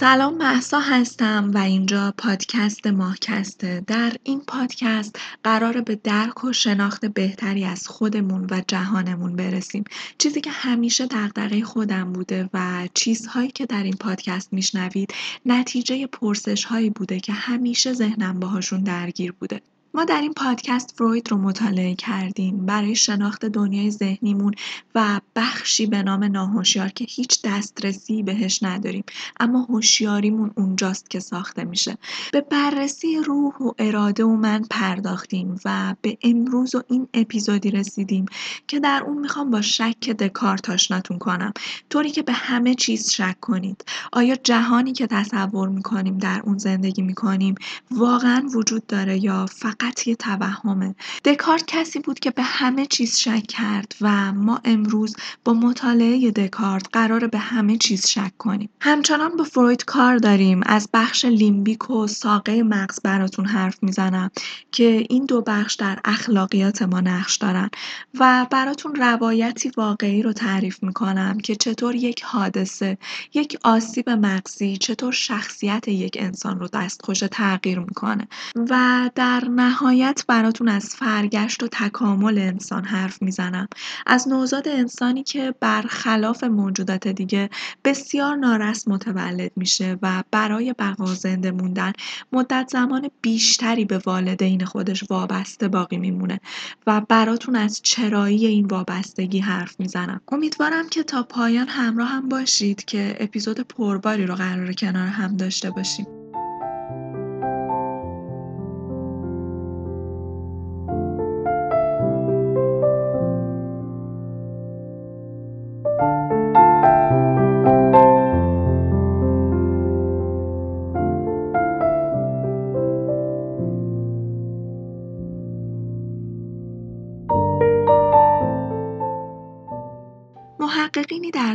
سلام محسا هستم و اینجا پادکست ماهکسته در این پادکست قراره به درک و شناخت بهتری از خودمون و جهانمون برسیم. چیزی که همیشه دغدغه خودم بوده و چیزهایی که در این پادکست میشنوید نتیجه پرسش هایی بوده که همیشه ذهنم باهاشون درگیر بوده. ما در این پادکست فروید رو مطالعه کردیم برای شناخت دنیای ذهنیمون و بخشی به نام ناهوشیار که هیچ دسترسی بهش نداریم. اما هوشیاریمون اونجاست که ساخته میشه. به بررسی روح و اراده و من پرداختیم و به امروز و این اپیزودی رسیدیم که در اون می‌خوام با شک دکارت آشناتون کنم. طوری که به همه چیز شک کنید. آیا جهانی که تصور می‌کنیم در اون زندگی می‌کنیم واقعا وجود داره یا فقط فقط یه توهمه. دکارت کسی بود که به همه چیز شک کرد و ما امروز با مطالعه دکارت قرار به همه چیز شک کنیم. همچنان با فروید کار داریم. از بخش لیمبیک و ساقه مغز براتون حرف می‌زنم که این دو بخش در اخلاقیات ما نقش دارن و براتون روایتی واقعی رو تعریف می‌کنم که چطور یک حادثه یک آسیب مغزی چطور شخصیت یک انسان رو دستخوش تغییر می‌کنه. و در نهایت براتون از فرگشت و تکامل انسان حرف می‌زنم. از نوزاد انسانی که برخلاف موجودات دیگه بسیار نارس متولد میشه و برای بقا زنده موندن مدت زمان بیشتری به والدین خودش وابسته باقی میمونه و براتون از چرایی این وابستگی حرف می‌زنم. امیدوارم که تا پایان همراه هم باشید که اپیزود پرباری رو قرار کنار هم داشته باشیم.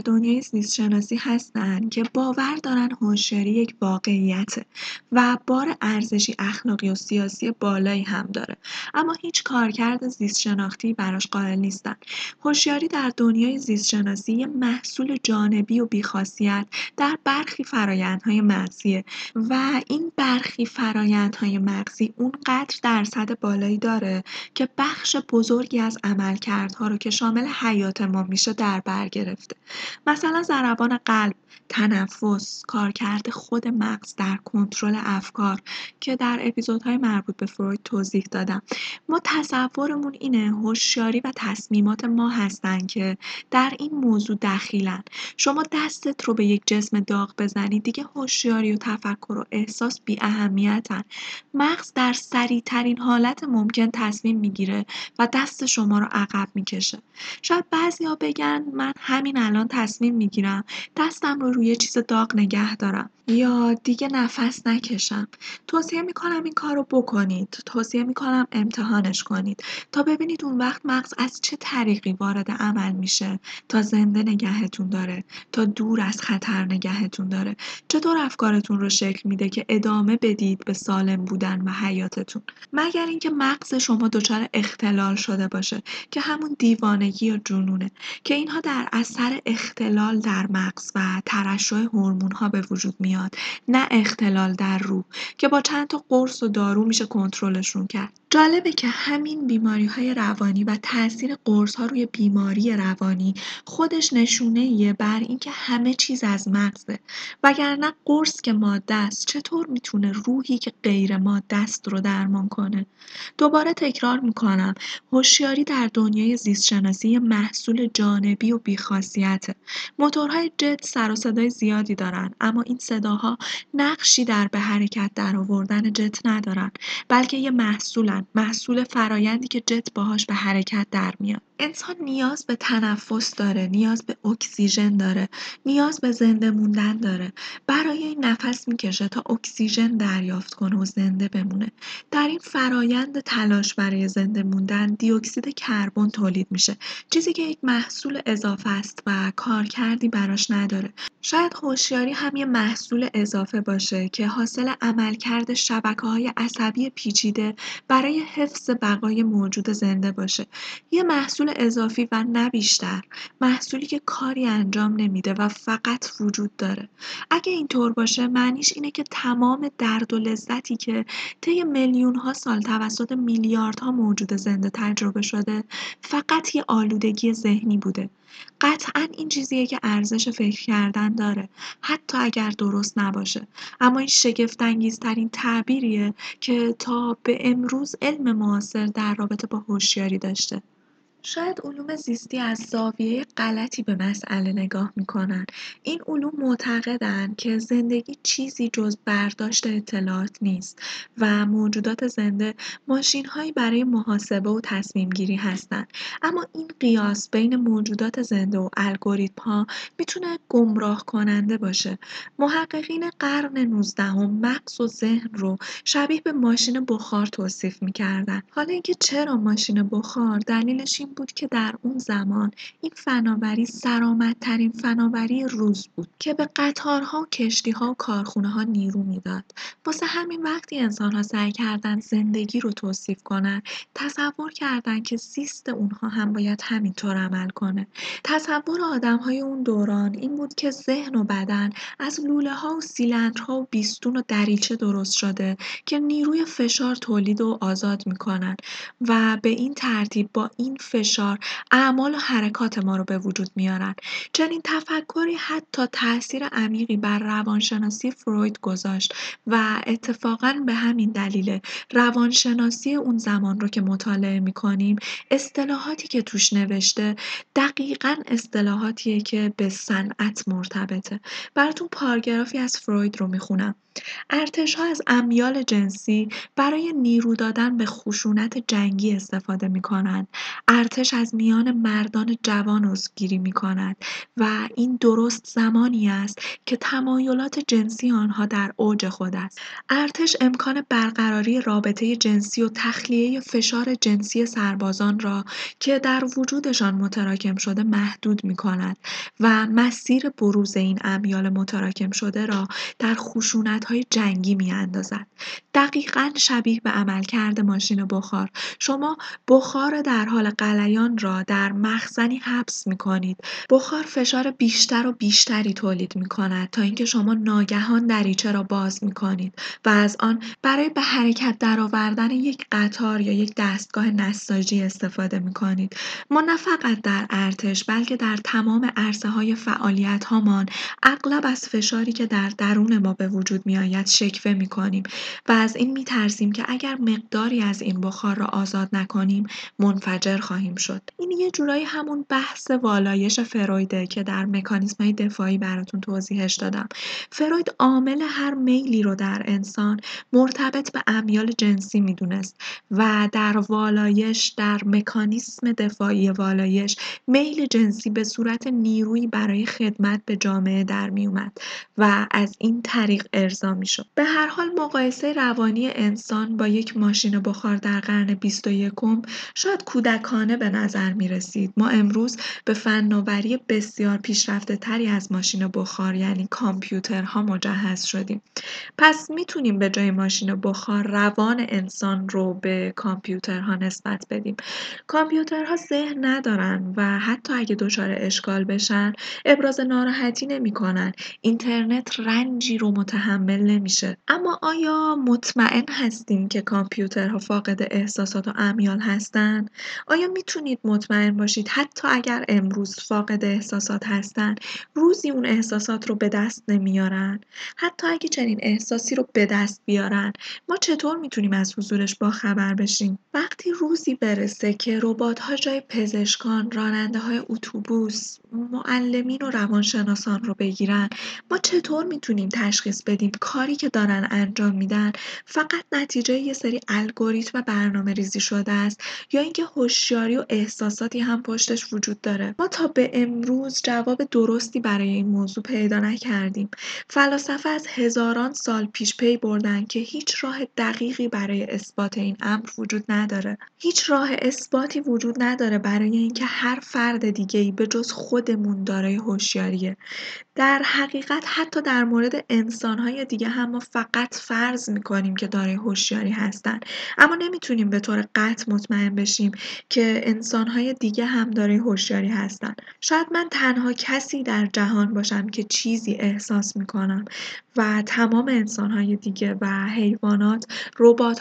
دنیای زیستشناسی هستند که باور دارن هوشیاری یک واقعیته و بار ارزشی اخلاقی و سیاسی بالایی هم داره. اما هیچ کارکرد زیستشناختی براش قائل نیستن. هوشیاری در دنیای زیستشناسی یه محصول جانبی و بیخاصیت در برخی فرایندهای مغزیه و این برخی فرایندهای مغزی اونقدر درصد بالایی داره که بخش بزرگی از عملکردها رو که شامل حیات ما میشه در بر گرفته. مثلا ضربان قلب. تنفس کارکرد خود مغز در کنترل افکار که در اپیزودهای مربوط به فروید توضیح دادم. ما تصورمون اینه هوشیاری و تصمیمات ما هستن که در این موضوع دخیلن. شما دستت رو به یک جسم داغ بزنی دیگه هوشیاری و تفکر و احساس بی اهمیتن. مغز در سریعترین حالت ممکن تصمیم می‌گیره و دست شما رو عقب می‌کشه. شاید بعضیا بگن من همین الان تصمیم می‌گیرم دستم رو روی چیز داغ نگه دارم. یا دیگه نفس نکشم. توصیه می‌کنم این کار رو بکنید. توصیه می‌کنم امتحانش کنید. تا ببینید اون وقت مغز از چه طریقی وارد عمل میشه. تا زنده نگهتون داره. تا دور از خطر نگهتون داره. چطور افکارتون رو شکل میده که ادامه بدید به سالم بودن و حیاتتون؟ مگر اینکه مغز شما دچار اختلال شده باشه که همون دیوانگی یا جنونه که اینها در اثر اختلال در مغز و ترشح هورمون ها به وجود میاد. نه اختلال در روح که با چند تا قرص و دارو میشه کنترلشون کرد. جالبه که همین بیماری های روانی و تاثیر قرص ها روی بیماری روانی خودش نشونه بر اینکه همه چیز از مغزه. وگرنه قرص که ماده است چطور می‌تونه روحی که غیر ماده است رو درمان کنه؟ دوباره تکرار می‌کنم هوشیاری در دنیای زیستشناسی محصول جانبی و بیخاصیته. موتورهای جت سر و صدای زیادی دارن اما این صداها نقشی در به حرکت در آوردن جت ندارن بلکه یه محصولن. محصول فرایندی که جت باهاش به حرکت در میاد. انسان نیاز به تنفس داره نیاز به اکسیژن داره نیاز به زنده موندن داره. برای این نفس می‌کشه تا اکسیژن دریافت کنه و زنده بمونه. در این فرایند تلاش برای زنده موندن دیوکسید کربن تولید میشه. چیزی که یک محصول اضافه است و کارکردی براش نداره. شاید هوشیاری هم یه محصول اضافه باشه که حاصل عملکرد شبکه های عصبی پیچیده برای حفظ بقای موجود زنده باشه. یه محصول اضافی و نه بیشتر. محصولی که کاری انجام نمیده و فقط وجود داره. اگه اینطور باشه معنیش اینه که تمام درد و لذتی که طی میلیون ها سال توسط میلیاردها موجود زنده تجربه شده فقط یه آلودگی ذهنی بوده. قطعا این چیزیه که ارزش فکر کردن داره حتی اگر درست نباشه. اما این شگفت انگیزترین تعبیریه که تا به امروز علم معاصر در رابطه با هوشیاری داشته. شاید علوم زیستی از زاویه غلطی به مسئله نگاه می‌کنن. این علوم معتقدن که زندگی چیزی جز برداشت اطلاعات نیست و موجودات زنده ماشینهایی برای محاسبه و تصمیم گیری هستند. اما این قیاس بین موجودات زنده و الگوریتم ها می‌تونه گمراه کننده باشه. محققین قرن 19 هم مغز و ذهن رو شبیه به ماشین بخار توصیف می‌کردن. حالا اینکه چرا ماشین بخار دلیلش این بود که در اون زمان این فناوری سرآمدترین فناوری روز بود که به قطارها کشتیها و کارخونه ها نیرو می‌داد. واسه همین وقتی انسان ها سعی کردن زندگی رو توصیف کنن تصور کردن که زیست اونها هم باید همینطور عمل کنه. تصور آدم های اون دوران این بود که ذهن و بدن از لوله ها و سیلندرها و بیستون و دریچه درست شده که نیروی فشار تولید و آزاد می‌کنن و به این ترتیب با این فشار اعمال و حرکات ما رو به وجود میارن. چنین تفکری حتی تاثیر عمیقی بر روانشناسی فروید گذاشت و اتفاقا به همین دلیل روانشناسی اون زمان رو که مطالعه می‌کنیم اصطلاحاتی که توش نوشته دقیقا اصطلاحاتیه که به صنعت مرتبطه. براتون پارگرافی از فروید رو می‌خونم. ارتشها از امیال جنسی برای نیرو دادن به خشونت جنگی استفاده می کنند. ارتش از میان مردان جوان می کند و این درست زمانی است که تمایلات جنسی آنها در اوج خود است. ارتش امکان برقراری رابطه جنسی و تخلیه فشار جنسی سربازان را که در وجودشان متراکم شده محدود می کند و مسیر بروز این امیال متراکم شده را در خشونت های جنگی می اندازد. دقیقا شبیه به عملکرد ماشین بخار شما بخار در حال قلیان را در مخزنی حبس می کنید. بخار فشار بیشتر و بیشتری تولید می کند تا اینکه شما ناگهان دریچه را باز می کنید و از آن برای به حرکت درآوردن یک قطار یا یک دستگاه نساجی استفاده می کنید. ما نه فقط در ارتش بلکه در تمام عرصه های فعالیت هامان اغلب از فشاری که در درون ما به وجود می آید شکوه می کنیم و از این می ترسیم که اگر مقداری از این بخار را آزاد نکنیم منفجر خواهیم شد. این یه جورایی همون بحث والایش فرویده که در مکانیسم های دفاعی براتون توضیحش دادم. فروید عامل هر میلی رو در انسان مرتبط به امیال جنسی می‌دونست و در والایش در مکانیسم دفاعی والایش میل جنسی به صورت نیرویی برای خدمت به جامعه در می اومد و از این طریق ارضا شد. به هر حال مقایسه روانی انسان با یک ماشین بخار در قرن 21 شاید کودکانه به نظر می رسید. ما امروز به فناوری بسیار پیشرفته تری از ماشین بخار یعنی کامپیوترها مجهز شدیم. پس می‌تونیم به جای ماشین بخار روان انسان رو به کامپیوترها نسبت بدیم. کامپیوترها ذهن ندارن و حتی اگه دچار اشکال بشن ابراز ناراحتی نمی‌کنن. اینترنت رنجی رو متحمل نمیشه. اما آیا مطمئن هستیم که کامپیوترها فاقد احساسات و امیال هستند؟ آیا می‌تونید مطمئن باشید حتی اگر امروز فاقد احساسات هستند روزی اون احساسات رو به دست نمیارن؟ حتی اگه چنین احساسی رو به دست بیارن ما چطور می‌تونیم از حضورش با خبر بشیم؟ وقتی روزی برسه که ربات ها جای پزشکان، راننده های اتوبوس، معلمین و روانشناسان رو بگیرن ما چطور می‌تونیم تشخیص بدیم کاری که دارن انجام میدن فقط نتیجه یه سری الگوریتم برنامه ریزی شده است یا اینکه هوشیاری و احساساتی هم پشتش وجود داره. ما تا به امروز جواب درستی برای این موضوع پیدا نکردیم. فلاسفه از هزاران سال پیش پی بردن که هیچ راه دقیقی برای اثبات این امر وجود نداره. هیچ راه اثباتی وجود نداره برای اینکه هر فرد دیگه ای به جز خودمون دارای هوشیاریه. در حقیقت حتی در مورد انسانهای دیگه هم ما فقط فرض می‌کنیم که دارای هوشیاری هستن. اما نمی‌تونیم به طور قطع مطمئن بشیم که انسانهای دیگه هم دارای هوشیاری هستن. شاید من تنها کسی در جهان باشم که چیزی احساس می‌کنم. و تمام انسانهای دیگه و حیوانات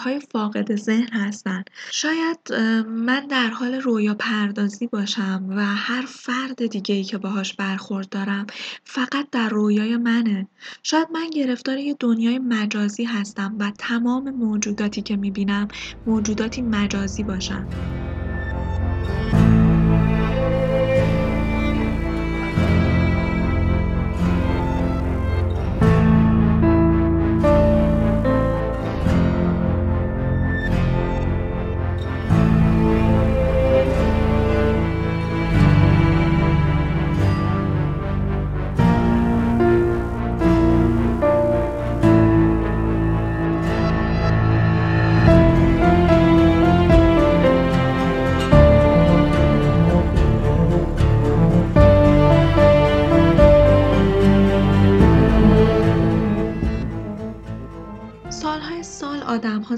های فاقد ذهن هستن. شاید من در حال رویا پردازی باشم و هر فرد دیگه ای که باهاش برخورد دارم فقط در رویای منه. شاید من گرفتار یه دنیای مجازی هستم و تمام موجوداتی که می‌بینم موجوداتی مجازی باشن.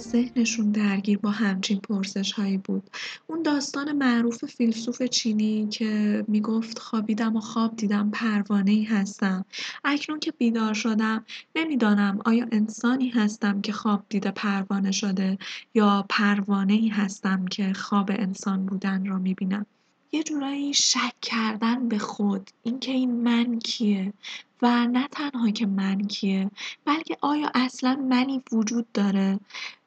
ذهنشون درگیر با همچین هایی بود. اون داستان معروف فیلسوف چینی که می‌گفت خوابیدم و خواب دیدم ای هستم. اکنون که بیدار شدم نمی‌دانم آیا انسانی هستم که خواب دیده پروانه شده یا ای هستم که خواب انسان بودن را می‌بینم. یه جورایی شک کردن به خود اینکه این من کیه و نه تنها که من کیه بلکه آیا اصلا منی وجود داره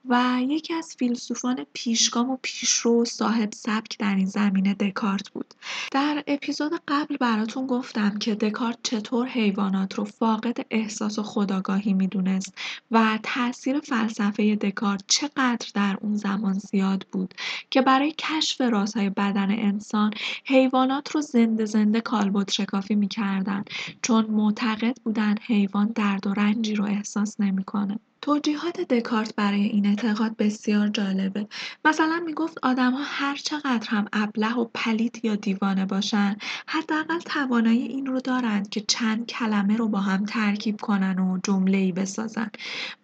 و یکی از فیلسوفان پیشگام و پیشرو صاحب سبک در این زمینه دکارت بود. در اپیزود قبل براتون گفتم که دکارت چطور حیوانات رو فاقد احساس و خداگاهی می‌دونست و تاثیر فلسفه دکارت چقدر در اون زمان زیاد بود که برای کشف رازهای بدن انسان حیوانات رو زنده زنده کالبد شکافی می‌کردن چون معتقد بودن حیوان درد و رنجی رو احساس نمی‌کنه. توجیهات دکارت برای این اعتقاد بسیار جالبه. مثلا می‌گفت آدمها هر چقدر هم ابله و پلیت یا دیوانه باشن حداقل توانایی این رو دارند که چند کلمه رو با هم ترکیب کنن و جمله ای بسازن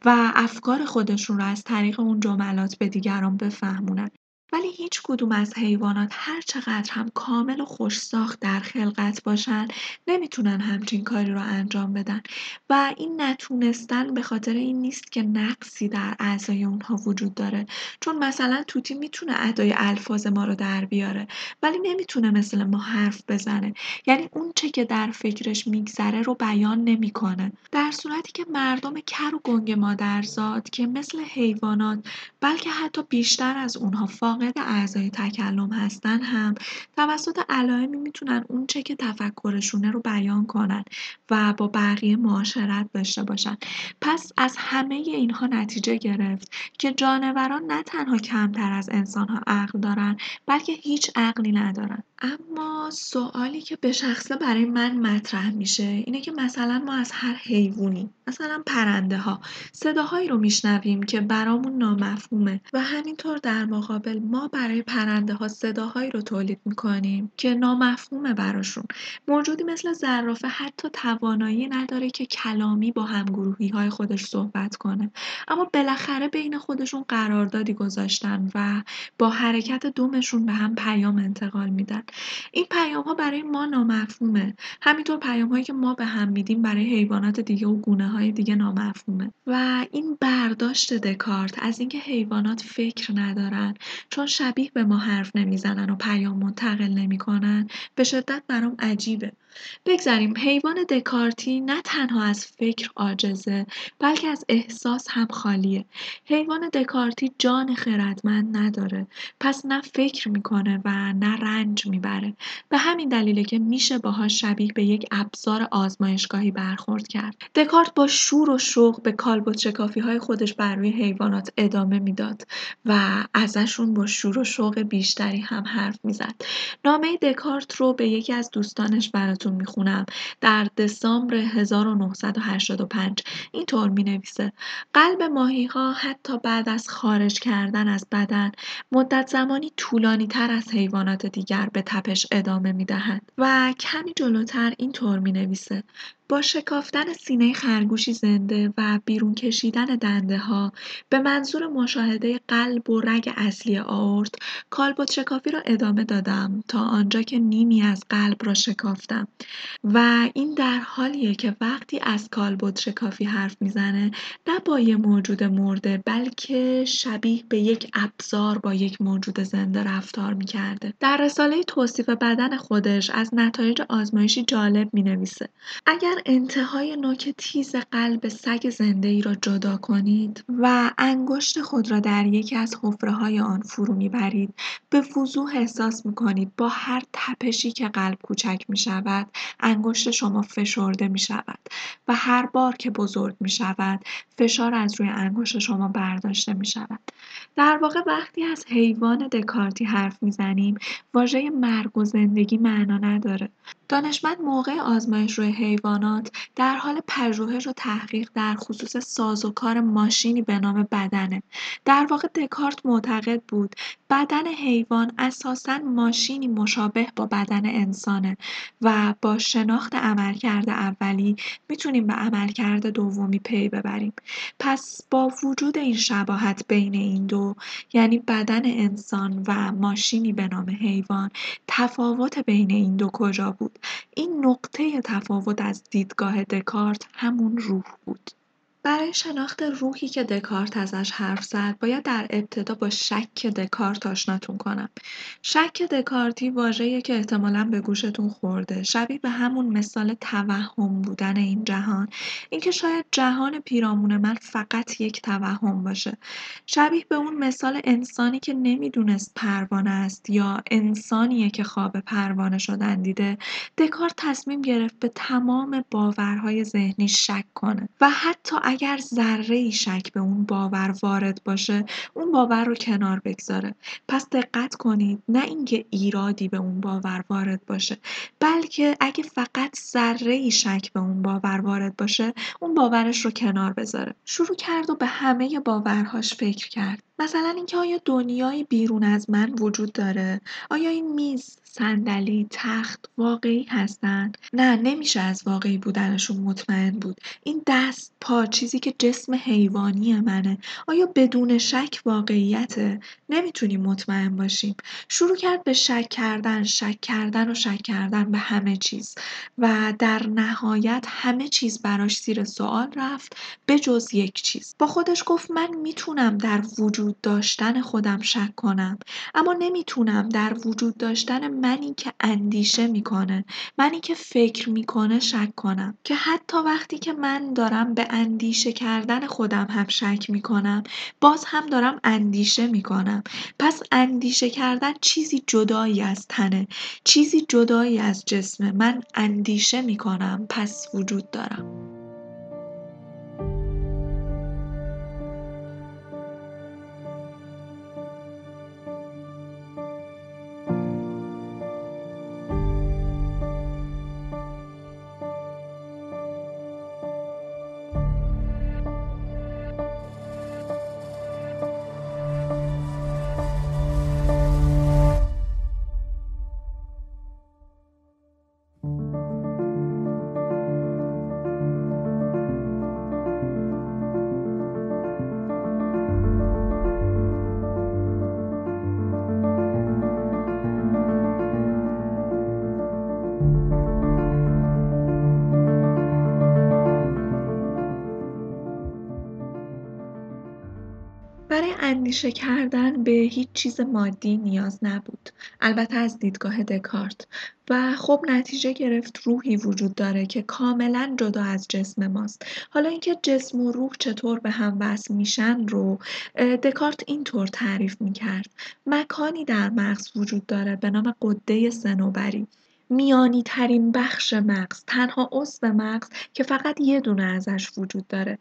و افکار خودشون رو از طریق اون جملات به دیگران بفهمونن. ولی هیچ کدوم از حیوانات هر چقدر هم کامل و خوش ساخت در خلقت باشن نمی‌تونن همچین کاری رو انجام بدن. و این نتونستن به خاطر این نیست که نقصی در اعضای اونها وجود داره. چون مثلا توتی می‌تونه ادای الفاظ ما رو در بیاره ولی نمی‌تونه مثل ما حرف بزنه. یعنی اون چه که در فکرش میگذره رو بیان نمی‌کنه. در صورتی که مردم کر و گنگ مادرزاد که مثل حیوانات بلکه حتی بیشتر از اونها فاقد اعضای تکلم هستن هم توسط علائمی می‌تونن اونچه که تفکرشونه رو بیان کنن و با بقیه معاشرت داشته باشن. پس از همه اینها نتیجه گرفت که جانوران نه تنها کمتر از انسانها عقل دارن بلکه هیچ عقلی ندارن. اما سوالی که به شخصه برای من مطرح میشه اینه که مثلا ما از هر حیوانی مثلا پرنده ها صداهایی رو میشنویم که برامون نامفهومه و همینطور در مقابل ما برای پرنده ها صداهایی رو تولید می‌کنیم که نامفهومه براشون. موجودی مثل زرافه حتی توانایی نداره که کلامی با همگروهی های خودش صحبت کنه. اما بالاخره بین خودشون قراردادی گذاشتن و با حرکت دومشون به هم پیام انتقال میدن. این پیام ها برای ما نامفهومه. همینطور پیام هایی که ما به هم میدیم برای حیوانات دیگه و گونه های دیگه نامفهومه. و این برداشت دکارت از اینکه حیوانات فکر ندارن چون شبیه به ما حرف نمی‌زنن و پیام منتقل نمی‌کنن به شدت برام عجیبه. بگذریم حیوان دکارتی نه تنها از فکر عاجزه بلکه از احساس هم خالیه. حیوان دکارتی جان خردمند نداره. پس نه فکر می‌کنه و نه رنج می‌بره. به همین دلیله که میشه باهاش شبیه به یک ابزار آزمایشگاهی برخورد کرد. دکارت با شور و شوق به کالبد شکافی های خودش بر روی حیوانات ادامه می‌داد و ازشون با شور و شوق بیشتری هم حرف می‌زد. نامه دکارت رو به یکی از دوستانش برات براتون می‌خونم. در دسامبر 1985 اینطور می نویسه قلب ماهی ها حتی بعد از خارج کردن از بدن مدت زمانی طولانی تر از حیوانات دیگر به تپش ادامه می دهد و کمی جلوتر اینطور می نویسه با شکافتن سینه خرگوشی زنده و بیرون کشیدن دنده ها به منظور مشاهده قلب و رگ اصلی آورت کالبد شکافی را ادامه دادم تا آنجا که نیمی از قلب را شکافتم. و این در حالیه که وقتی از کالبد شکافی حرف می‌زنه نه با یه موجود مرده بلکه شبیه به یک ابزار با یک موجود زنده رفتار می‌کرده. در رساله توصیف بدن خودش از نتایج آزمایشی جالب می‌نویسه. اگر انتهای نوک تیز قلب سگ زنده ای را جدا کنید و انگشت خود را در یکی از حفره های آن فرو می‌برید به وضوح احساس می‌کنید با هر تپشی که قلب کوچک می شود انگشت شما فشرده می شود و هر بار که بزرگ می شود فشار از روی انگشت شما برداشته می شود در واقع وقتی از حیوان دکارتی حرف می‌زنیم واژه مرگ و زندگی معنا نداره. دانشمند موقع آزمایش روی حیوانات در حال پژوهش و تحقیق در خصوص سازوکار ماشینی به نام بدنه. در واقع دکارت معتقد بود بدن حیوان اساسا ماشینی مشابه با بدن انسانه و با شناخت عملکرد اولی می‌تونیم به عملکرد دومی پی ببریم. پس با وجود این شباهت بین این دو یعنی بدن انسان و ماشینی به نام حیوان تفاوت بین این دو کجا بود؟ این نقطه تفاوت از دیدگاه دکارت همون روح بود. برای شناخت روحی که دکارت ازش حرف زد باید در ابتدا با شک دکارت آشناتون کنم. شک دکارتی واژه‌ایه که احتمالا به گوشتون خورده. شبیه به همون مثال توهم بودن این جهان. اینکه شاید جهان پیرامون من فقط یک توهم باشه. شبیه به اون مثال انسانی که نمی‌دونست پروانه است یا انسانیه که خواب پروانه شدن دیده. دکارت تصمیم گرفت به تمام باورهای ذهنی شک کنه و حتی اگر ذره شک به اون باور وارد باشه اون باور رو کنار بگذاره. پس دقت کنید نه اینکه ایرادی به اون باور وارد باشه بلکه اگه فقط ذره شک به اون باور وارد باشه اون باورش رو کنار بذاره. شروع کرد و به همه باورهاش فکر کرد. مثلا اینکه آیا دنیایی بیرون از من وجود داره؟ آیا این میز صندلی تخت واقعی هستن نه نمیشه از واقعی بودنشون مطمئن بود. این دست پا چیزی که جسم حیوانی منه. آیا بدون شک واقعیته نمی‌تونیم مطمئن باشیم. شروع کرد به شک کردن شک کردن و شک کردن به همه چیز. و در نهایت همه چیز براش زیر سوال رفت به جز یک چیز. با خودش گفت من می‌تونم در وجود داشتن خودم شک کنم. اما نمی‌تونم در وجود داشتن منی که اندیشه می‌کنه منی که فکر می‌کنه شک کنم. که حتی وقتی که من دارم به اندیشه کردن خودم هم شک می‌کنم باز هم دارم اندیشه می‌کنم. پس اندیشه کردن چیزی جدایی از تنه چیزی جدایی از جسمه. من اندیشه می‌کنم پس وجود دارم. اندیشه کردن به هیچ چیز مادی نیاز نبود البته از دیدگاه دکارت. و خب نتیجه گرفت روحی وجود داره که کاملا جدا از جسم ماست. حالا اینکه جسم و روح چطور به هم وصل میشن رو دکارت اینطور تعریف می‌کرد. مکانی در مغز وجود داره به نام قده سنوبری میانی ترین بخش مغز تنها عضو مغز که فقط یه دونه ازش وجود داره.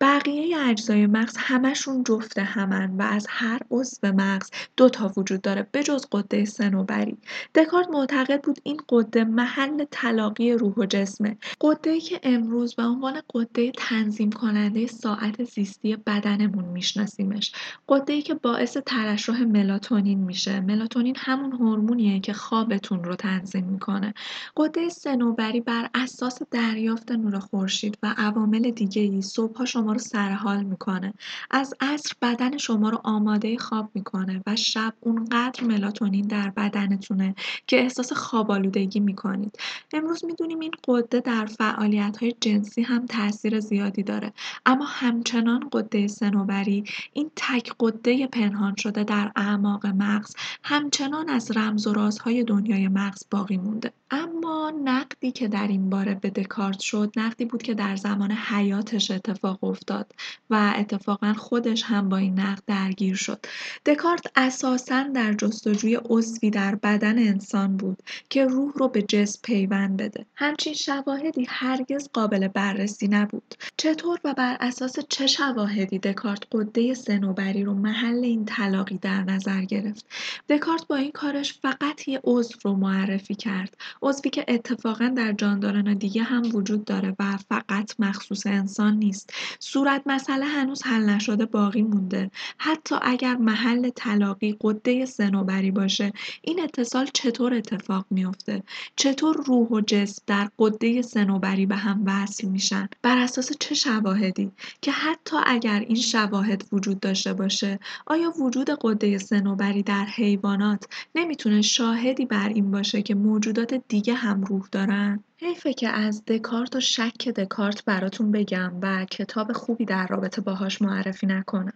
بقیه اجزای مغز همشون جفت همن و از هر عضو مغز دو تا وجود داره بجز قده سنوبری دکارت معتقد بود این قده محل تلاقی روح و جسمه. قده که امروز به عنوان قده تنظیم کننده ساعت زیستی بدنمون میشناسیمش. قده که باعث ترشح ملاتونین میشه. ملاتونین همون هورمونیه که خوابتون رو تنظیم می‌کنه. می‌کنه. قده سنوبری بر اساس دریافت نور خورشید و عوامل دیگه ای صبحها شما رو سرحال می‌کنه. از عصر بدن شما رو آماده خواب می‌کنه و شب اونقدر ملاتونین در بدنتونه که احساس خوابالودگی می‌کنید. امروز می‌دونیم این قده در فعالیت های جنسی هم تاثیر زیادی داره. اما همچنان قده سنوبری این تک قده پنهان شده در اعماق مغز همچنان از رمز و رازهای دنیای مغز باقی مونده. اما نقدی که در این باره به دکارت شد نقدی بود که در زمان حیاتش اتفاق افتاد و اتفاقا خودش هم با این نقد درگیر شد. دکارت اساسا در جستجوی عضوی در بدن انسان بود که روح رو به جسم پیوند بده. همچین شواهدی هرگز قابل بررسی نبود. چطور و بر اساس چه شواهدی دکارت قده سنوبری رو محل این تلاقی در نظر گرفت؟ دکارت با این کارش فقط یه عضو رو معرفی کرد. عضوی که اتفاقا در جانداران دیگه هم وجود داره و فقط مخصوص انسان نیست. صورت مسئله هنوز حل نشده باقی مونده. حتی اگر محل تلاقی قده سنوبری باشه این اتصال چطور اتفاق میافته؟ چطور روح و جسم در قده سنوبری به هم وصل میشن؟ بر اساس چه شواهدی؟ که حتی اگر این شواهد وجود داشته باشه آیا وجود قده سنوبری در حیوانات نمی‌تونه شاهدی بر این باشه که موجودات دیگه هم روح دارن. حیفه که از دکارت و شک دکارت براتون بگم و کتاب خوبی در رابطه باهاش معرفی نکنم.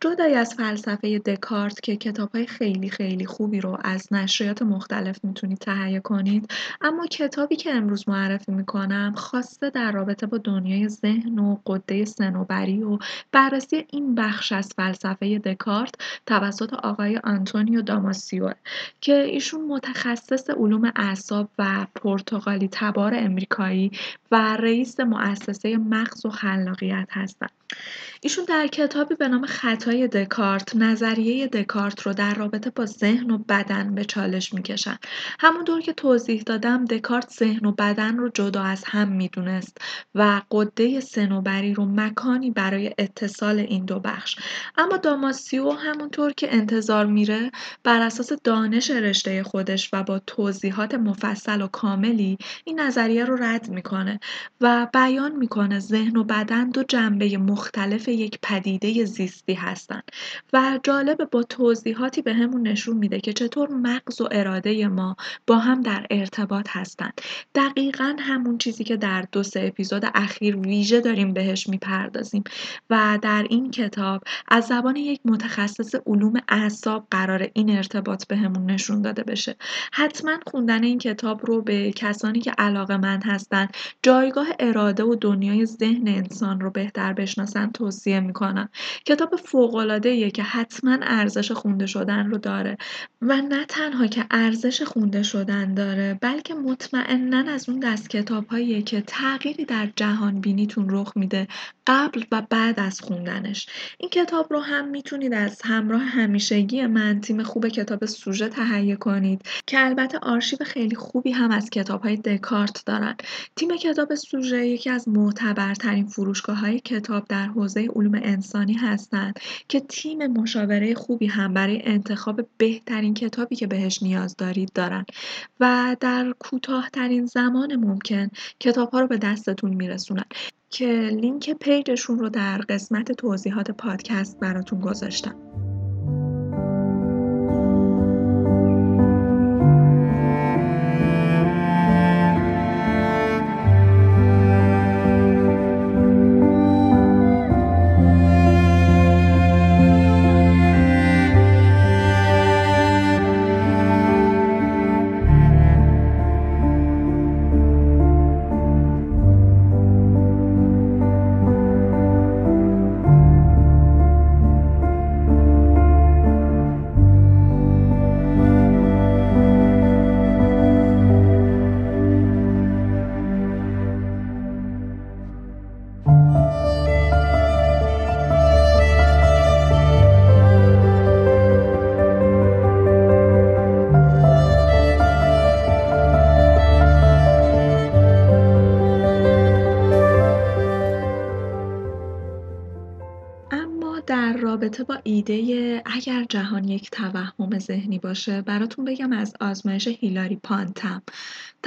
جدای از فلسفه دکارت که کتاب های خیلی خیلی خوبی رو از نشریات مختلف می‌تونید تهیه کنید اما کتابی که امروز معرفی می‌کنم خواسته در رابطه با دنیای ذهن و قده سنوبری و بررسی این بخش از فلسفه دکارت توسط آقای آنتونیو داماسیو که ایشون متخصص علوم اعصاب و پرتغالی تبار امریکایی و رئیس مؤسسه مغز و خلاقیت هستند. ایشون در کتابی به نام خطای دکارت نظریه دکارت رو در رابطه با ذهن و بدن به چالش می‌کشن همونطور که توضیح دادم دکارت ذهن و بدن رو جدا از هم می‌دونست و قده سنوبری رو مکانی برای اتصال این دو بخش اما داماسیو همونطور که انتظار میره بر اساس دانش رشته خودش و با توضیحات مفصل و کاملی این نظریه رو رد می‌کنه و بیان می‌کنه ذهن و بدن دو جنبه مختلف یک پدیده زیستی هستند و جالب با توضیحاتی به همون نشون میده که چطور مغز و اراده ما با هم در ارتباط هستند دقیقا همون چیزی که در دو سه اپیزود اخیر ویژه داریم بهش می‌پردازیم و در این کتاب از زبان یک متخصص علوم اعصاب قرار این ارتباط به همون نشون داده بشه. حتما خوندن این کتاب رو به کسانی که علاقه من هستن جایگاه اراده و دنیای ذهن انسان رو بهتر بشناسن توصیه می‌کنم. کتاب فوقالعاده که حتما ارزش خونده شدن رو داره و نه تنها که ارزش خونده شدن داره بلکه مطمئنا از اون دست کتاب که تغییری در جهان بینیتون رخ میده قبل و بعد از خوندنش. این کتاب رو هم می‌تونید از همراه همیشگی من تیم خوب کتاب سوژه تهیه کنید که البته آرشیو خیلی خوبی هم از کتاب های دارن. تیم کتاب سوژه یکی از معتبرترین فروشگاه های کتاب در حوزه علوم انسانی هستند که تیم مشاوره خوبی هم برای انتخاب بهترین کتابی که بهش نیاز دارید دارن و در کوتاهترین زمان ممکن کتاب ها رو به دستتون میرسونن که لینک پیجشون رو در قسمت توضیحات پادکست براتون گذاشتم. ایده اگر جهان یک توهم ذهنی باشه براتون بگم از آزمایش هیلاری پانتم.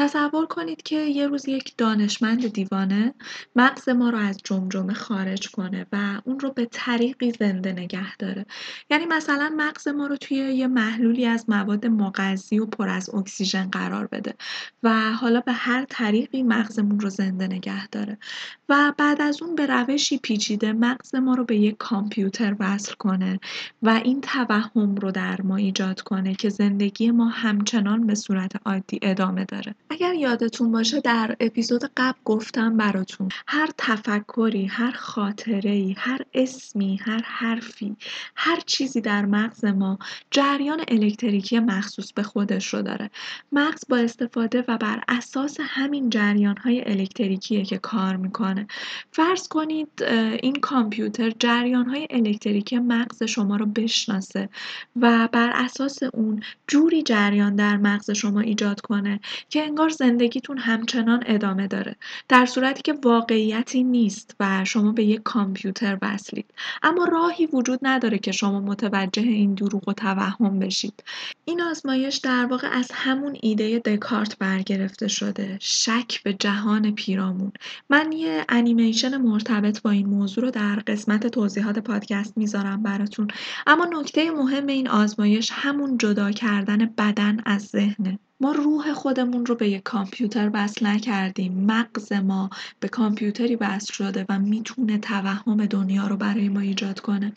تصور کنید که یه روز یک دانشمند دیوانه مغز ما رو از جمجمه خارج کنه و اون رو به طریقی زنده نگه داره. یعنی مثلا مغز ما رو توی یه محلولی از مواد مغذی و پر از اکسیژن قرار بده و حالا به هر طریقی مغزمون رو زنده نگه داره. و بعد از اون به روشی پیچیده مغز ما رو به یک کامپیوتر وصل کنه و این توهم رو در ما ایجاد کنه که زندگی ما همچنان به صورت عادی ادامه داره. اگر یادتون باشه در اپیزود قبل گفتم براتون هر تفکری هر خاطره هر اسمی هر حرفی هر چیزی در مغز ما جریان الکتریکی مخصوص به خودش رو داره. مغز با استفاده و بر اساس همین جریان های الکتریکیه که کار می‌کنه. فرض کنید این کامپیوتر جریان های الکتریکی مغز شما رو بشناسه و بر اساس اون جوری جریان در مغز شما ایجاد کنه که انگار زندگیتون همچنان ادامه داره در صورتی که واقعیتی نیست و شما به یک کامپیوتر وصلید. اما راهی وجود نداره که شما متوجه این دروغ و توهم بشید. این آزمایش در واقع از همون ایده دکارت برگرفته شده. شک به جهان پیرامون. من یه انیمیشن مرتبط با این موضوع رو در قسمت توضیحات پادکست می‌ذارم براتون. اما نکته مهم این آزمایش همون جدا کردن بدن از ذهنه. ما روح خودمون رو به یک کامپیوتر وصل نکردیم. مغز ما به کامپیوتری وصل شده و می‌تونه توهم دنیا رو برای ما ایجاد کنه.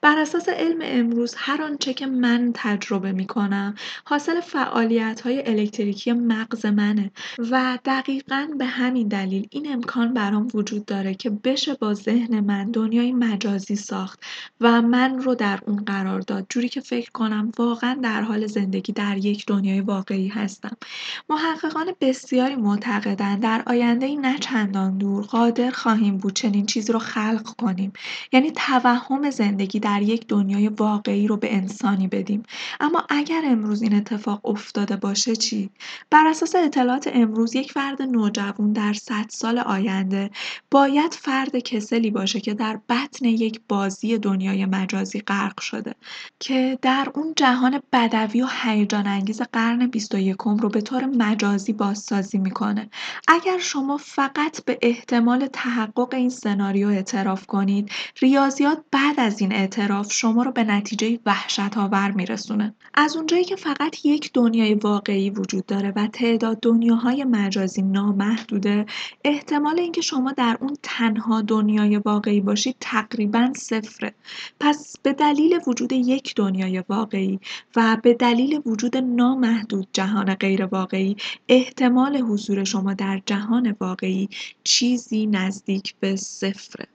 بر اساس علم امروز هر آنچه که من تجربه می‌کنم حاصل فعالیت های الکتریکی مغز منه و دقیقا به همین دلیل این امکان برام وجود داره که بشه با ذهن من دنیای مجازی ساخت و من رو در اون قرار داد. جوری که فکر کنم واقعا در حال زندگی در یک دنیای واقعی محققان بسیاری معتقدند در آینده نه چندان دور قادر خواهیم بود چنین چیزی رو خلق کنیم. یعنی توهم زندگی در یک دنیای واقعی رو به انسانی بدیم. اما اگر امروز این اتفاق افتاده باشه چی؟ بر اساس اطلاعات امروز یک فرد نوجوان در صد سال آینده باید فرد کسلی باشه که در بطن یک بازی دنیای مجازی غرق شده که در اون جهان بدوی و هیجان انگیز قرن 21 یکم رو به طور مجازی بازسازی می‌کنه. اگر شما فقط به احتمال تحقق این سناریو اعتراف کنید ریاضیات بعد از این اعتراف شما رو به نتیجه وحشت آور میرسونه. از اونجایی که فقط یک دنیای واقعی وجود داره و تعداد دنیاهای مجازی نامحدوده احتمال اینکه شما در اون تنها دنیای واقعی باشید تقریبا صفره. پس به دلیل وجود یک دنیای واقعی و به دلیل وجود نامحدود جهان جهان واقعی احتمال حضور شما در جهان واقعی چیزی نزدیک به صفره.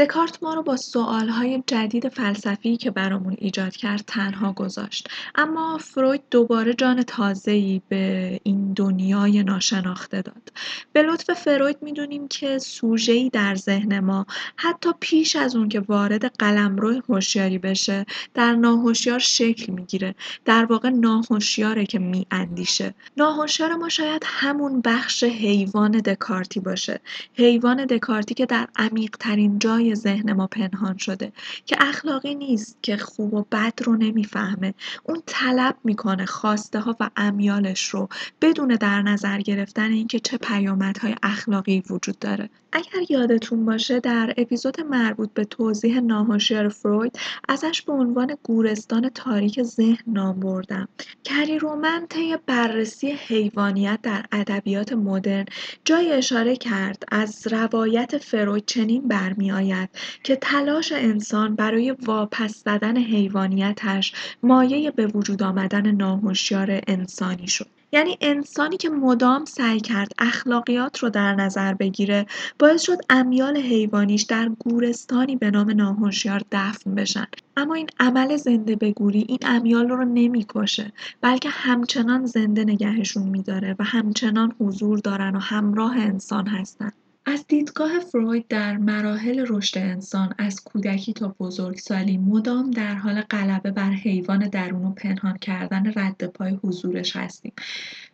دکارت ما رو با سوالهای جدید فلسفی که برامون ایجاد کرد تنها گذاشت. اما فروید دوباره جان تازه‌ای به این دنیای ناشناخته داد. به لطف فروید می‌دونیم که سوژه‌ای در ذهن ما حتی پیش از اون که وارد قلمرو هوشیاری بشه در ناهوشیار شکل می‌گیره. در واقع ناهوشیاره که میاندیشه. ناهوشیار ما شاید همون بخش حیوان دکارتی باشه. حیوان دکارتی که در عمیقترین جای ذهن ما پنهان شده که اخلاقی نیست که خوب و بد رو نمی‌فهمه. اون طلب می‌کنه خواسته ها و امیالش رو بدون در نظر گرفتن اینکه چه پیامدهای اخلاقی وجود داره. اگر یادتون باشه در اپیزود مربوط به توضیح ناهوشیار فروید ازش به عنوان گورستان تاریک ذهن نام بردم. کری رومن طی بررسی حیوانیت در ادبیات مدرن جای اشاره کرد از روایت فروید چنین برمیآید که تلاش انسان برای واپس زدن حیوانیتش مایه به وجود آمدن ناهوشیار انسانی شد. یعنی انسانی که مدام سعی کرد اخلاقیات رو در نظر بگیره باعث شد امیال حیوانیش در گورستانی به نام ناهوشیار دفن بشن. اما این عمل زنده به گوری این امیال رو نمی‌کشه بلکه همچنان زنده نگهشون میداره و همچنان حضور دارن و همراه انسان هستن. از دیدگاه فروید در مراحل رشد انسان از کودکی تا بزرگسالی مدام در حال غلبه بر حیوان درون و پنهان کردن رد پای حضورش هستیم.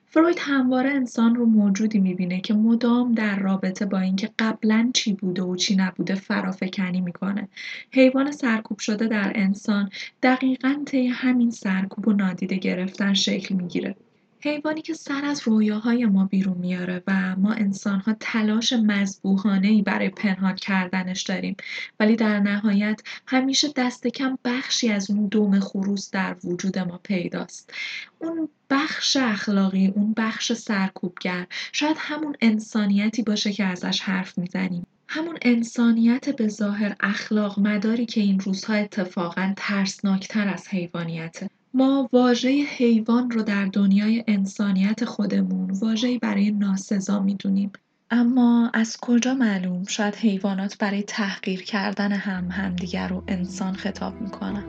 فروید همواره انسان رو موجودی می‌بینه که مدام در رابطه با اینکه قبلا چی بوده و چی نبوده فرافکنی می‌کنه. حیوان سرکوب شده در انسان دقیقا طی همین سرکوب و نادیده گرفتن شکل می‌گیره. حیوانی که سر از رویاهای ما بیرون میاره و ما انسانها تلاش ای برای پنهان کردنش داریم. ولی در نهایت همیشه دست کم بخشی از اون دوم خروس در وجود ما پیداست. اون بخش اخلاقی اون بخش سرکوبگر شاید همون انسانیتی باشه که ازش حرف می‌زنیم. همون انسانیت به ظاهر اخلاق مداری که این روزها اتفاقا ترسناکتر از حیوانیته. ما واژه حیوان رو در دنیای انسانیت خودمون واژه‌ای برای ناسزا می‌دونیم. اما از کجا معلوم شاید حیوانات برای تحقیر کردن هم همدیگر رو انسان خطاب می‌کنن؟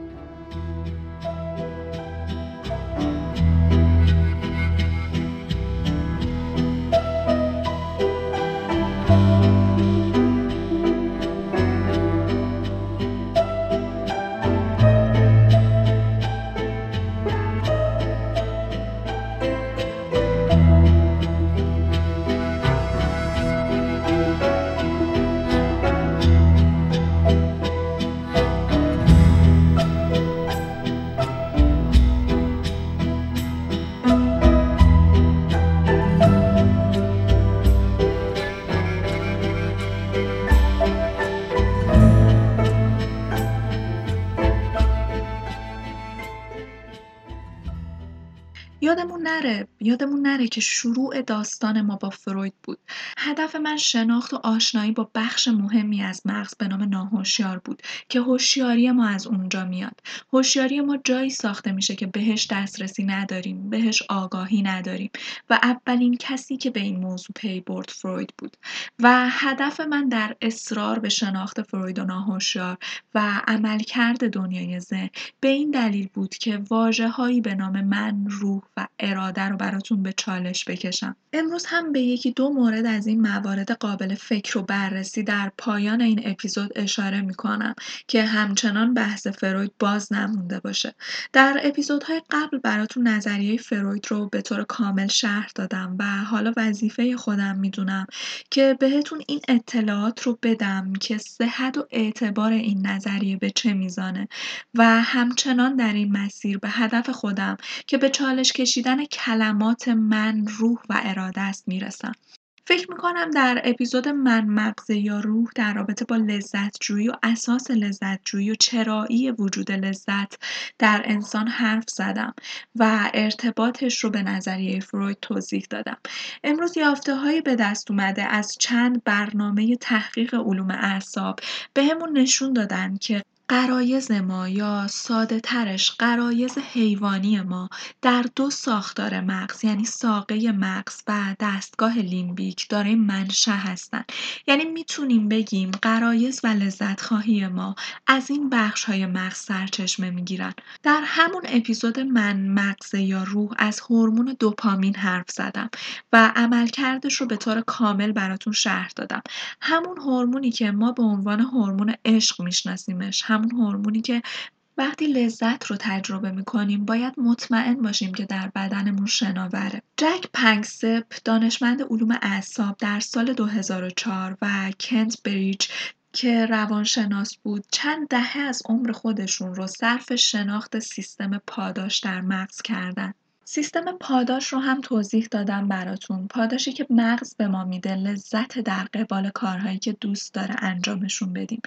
یادمون نره یادمون نره که شروع داستان ما با فروید بود. هدف من شناخت و آشنایی با بخش مهمی از مغز به نام ناهوشیار بود که هوشیاری ما از اونجا میاد. هوشیاری ما جایی ساخته میشه که بهش دسترسی نداریم بهش آگاهی نداریم و اولین کسی که به این موضوع پی برد فروید بود. و هدف من در اصرار به شناخت فروید و ناهوشیار و عملکرد دنیای ذهن به این دلیل بود که واجه هایی به نام من روح و اراده رو براتون به چالش بکشم. امروز هم به یکی دو مورد از این موارد قابل فکر و بررسی در پایان این اپیزود اشاره می‌کنم که همچنان بحث فروید باز نمونده باشه. در اپیزودهای قبل براتون نظریه فروید رو به طور کامل شرح دادم و حالا وظیفه خودم می‌دونم که بهتون این اطلاعات رو بدم که صحت و اعتبار این نظریه به چه میزانه و همچنان در این مسیر به هدف خودم که به چالش کشیدن کلمات من روح و اراده است می‌رسم. فکر می‌کنم در اپیزود من مغز یا روح در رابطه با لذت جویی و اساس لذت جویی و چرایی وجود لذت در انسان حرف زدم و ارتباطش رو به نظریه فروید توضیح دادم. امروز یافته های به دست اومده از چند برنامه تحقیق علوم اعصاب به همون نشون دادن که قرایز ما یا ساده ترش قرایز حیوانی ما در دو ساختار مغز یعنی ساقه مغز و دستگاه لیمبیک دارای منشأ هستن. یعنی می‌تونیم بگیم قرایز و لذت خواهی ما از این بخش های مغز سرچشمه می‌گیرن. در همون اپیزود من مغز یا روح از هورمون دوپامین حرف زدم و عملکردش رو به طور کامل براتون شرح دادم. همون هورمونی که ما به عنوان هورمون عشق میشناسیمش همون هورمونی که وقتی لذت رو تجربه می‌کنیم باید مطمئن باشیم که در بدنمون شناوره. جک پنگسپ دانشمند علوم اعصاب در سال 2004 و کنت بریج که روانشناس بود چند دهه از عمر خودشون رو صرف شناخت سیستم پاداش در مغز کردن. سیستم پاداش رو هم توضیح دادم براتون. پاداشی که مغز به ما میده لذت در قبال کارهایی که دوست داره انجامشون بدیم.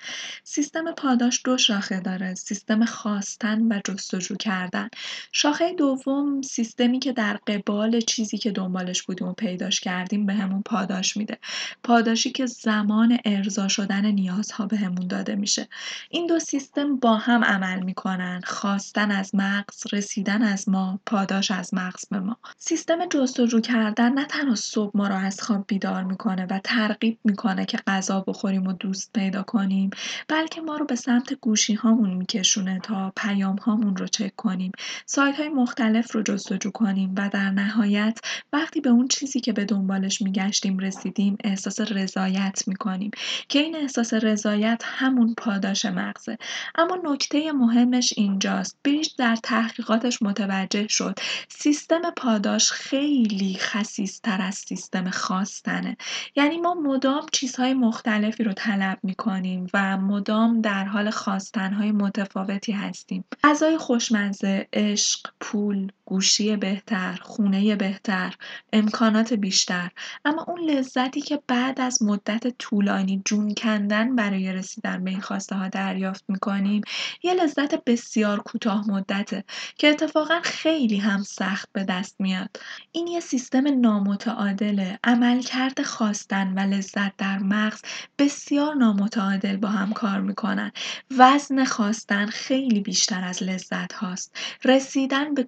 سیستم پاداش دو شاخه داره سیستم خواستن و جستجو کردن. شاخه دوم سیستمی که در قبال چیزی که دنبالش بودیم و پیداش کردیم به همون پاداش میده. پاداشی که زمان ارضا شدن نیازها به همون داده میشه. این دو سیستم با هم عمل می‌کنن. خواستن از مغز رسیدن از ما پاداش از مغز به ما. سیستم جستجو کردن نه تنها صبح ما را از خواب بیدار می‌کنه و ترغیب می‌کنه که غذا بخوریم و دوست پیدا کنیم بلکه ما رو به سمت گوشی هامون میکشونه تا پیام هامون رو چک کنیم. سایت های مختلف رو جستجو کنیم و در نهایت وقتی به اون چیزی که به دنبالش میگشتیم رسیدیم احساس رضایت می‌کنیم که این احساس رضایت همون پاداش مغزه. اما نکته مهمش اینجاست. بریش در تحقیقاتش متوجه شد. سیستم پاداش خیلی خسیستر از سیستم خواستنه. یعنی ما مدام چیزهای مختلفی رو طلب می‌کنیم و مدام در حال خواستنهای متفاوتی هستیم. غذای خوشمزه عشق پول گوشی بهتر خونه بهتر امکانات بیشتر. اما اون لذتی که بعد از مدت طولانی جون کندن برای رسیدن به این خواسته ها دریافت می‌کنیم یه لذت بسیار کوتاه مدته که اتفاقا خیلی هم سخت به دست میاد. این یه سیستم نامتعادله. عملکرد خواستن و لذت در مغز بسیار نامتعادل با هم کار می‌کنن. وزن خواستن خیلی بیشتر از لذت هاست. رسیدن به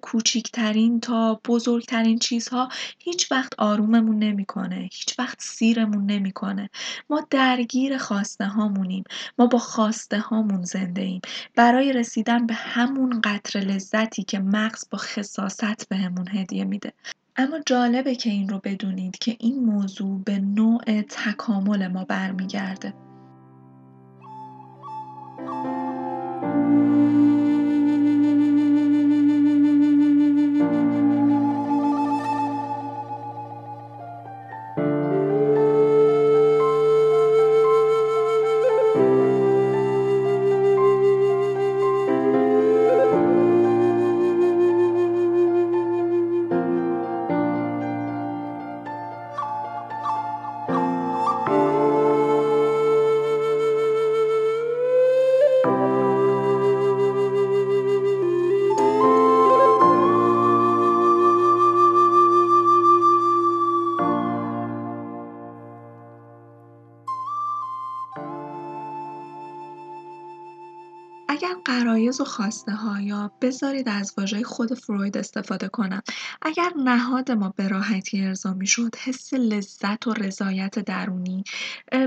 کوچیکترین تا بزرگترین چیزها هیچ وقت آروممون نمی‌کنه هیچ وقت سیرمون نمی‌کنه. ما درگیر خواسته هامونیم ما با خواسته هامون زنده ایم برای رسیدن به همون قطر لذتی که مغز با خصاست بهمون هدیه میده. اما جالبه که این رو بدونید که این موضوع به نوع تکامل ما برمیگرده. و ها یا بذارید از واژه خود فروید استفاده کنم. اگر نهاد ما به راحتی ارضا می‌شد حس لذت و رضایت درونی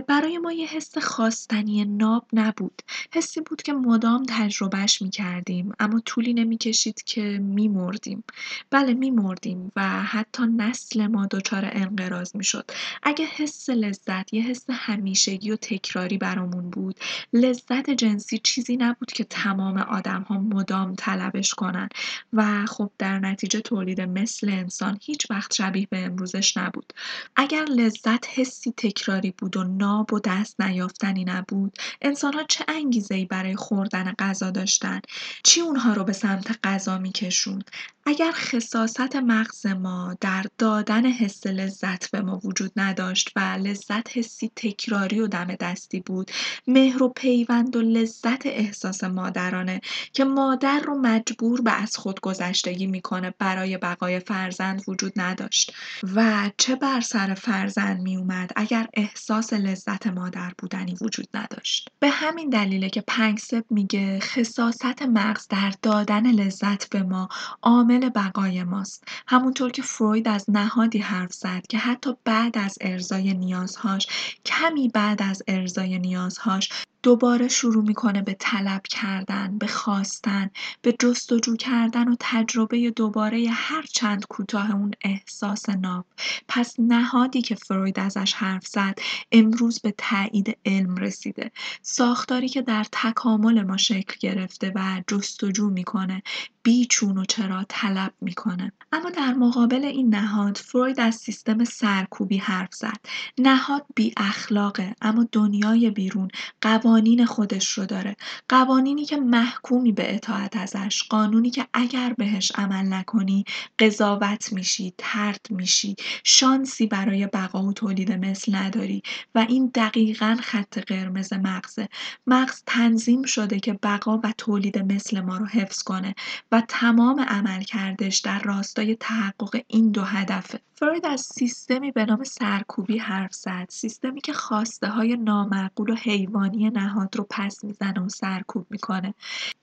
برای ما یه حس خواستنی ناب نبود. حسی بود که مدام تجربهش می‌کردیم اما طولی نمی‌کشید که میمردیم. بله میمردیم و حتی نسل ما دچار انقراض می‌شد. اگه حس لذت یه حس همیشگی و تکراری برامون بود لذت جنسی چیزی نبود که تمام آدم ها مدام طلبش کنن. و خب در نتیجه تولید مثل انسان هیچ وقت شبیه به امروزش نبود. اگر لذت حسی تکراری بود و ناب و دست نیافتنی نبود انسان ها چه انگیزه برای خوردن غذا داشتن؟ چی اونها رو به سمت غذا میکشون اگر خصاصت مغز ما در دادن حس لذت به ما وجود نداشت و لذت حسی تکراری و دم دستی بود مهر و پیوند و لذت احساس مادرانه که مادر رو مجبور به از خود گذشتگی می‌کنه برای بقای فرزند وجود نداشت و چه بر سر فرزند میومد اگر احساس لذت مادر بودنی وجود نداشت. به همین دلیله که پنگسب میگه خصاصت مغز در دادن لذت به ما عامل بقای ماست. همونطور که فروید از نهادی حرف زد که حتی بعد از ارزای نیازهاش کمی بعد از ارزای نیازهاش دوباره شروع می‌کنه به طلب کردن به خواستن به جستجو کردن و تجربه دوباره هر چند کوتاه اون احساس ناب. پس نهادی که فروید ازش حرف زد امروز به تایید علم رسیده. ساختاری که در تکامل ما شکل گرفته و جستجو می‌کنه. بیچون و چرا طلب می‌کنه. اما در مقابل این نهاد فروید از سیستم سرکوبی حرف زد. نهاد بی اخلاقه اما دنیای بیرون قوانین خودش رو داره. قوانینی که محکومی به اطاعت ازش قانونی که اگر بهش عمل نکنی قضاوت میشی ترد میشی شانسی برای بقا و تولید مثل نداری. و این دقیقا خط قرمز مغزه. مغز تنظیم شده که بقا و تولید مثل ما رو حفظ کنه و تمام عملکردش در راستای تحقق این دو هدفه فروید از سیستمی به نام سرکوبی حرف زد. سیستمی که خواسته های نامعقول و حیوانی نهاد رو پس می‌زنه و سرکوب می‌کنه.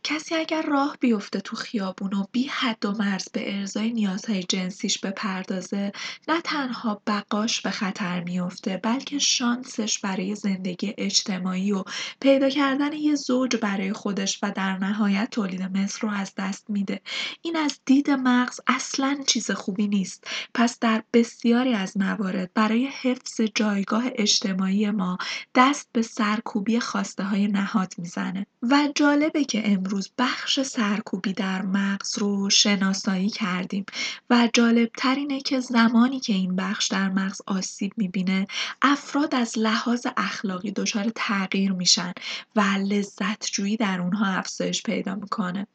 کسی اگر راه بیفته تو خیابون و بی حد و مرز به ارزای نیازهای جنسیش بپردازه نه تنها بقاش به خطر میفته بلکه شانسش برای زندگی اجتماعی و پیدا کردن یه زوج برای خودش و در نهایت تولید مثل رو از دست میده. این از دید مغز اصلا چیز خوبی نیست. پس در بسیاری از موارد برای حفظ جایگاه اجتماعی ما دست به سرکوبی خواسته های نهاد می‌زنه. و جالبه که امروز بخش سرکوبی در مغز رو شناسایی کردیم. و جالبتر اینه که زمانی که این بخش در مغز آسیب می‌بینه افراد از لحاظ اخلاقی دچار تغییر میشن و لذت جویی در اونها افزایش پیدا می‌کنه.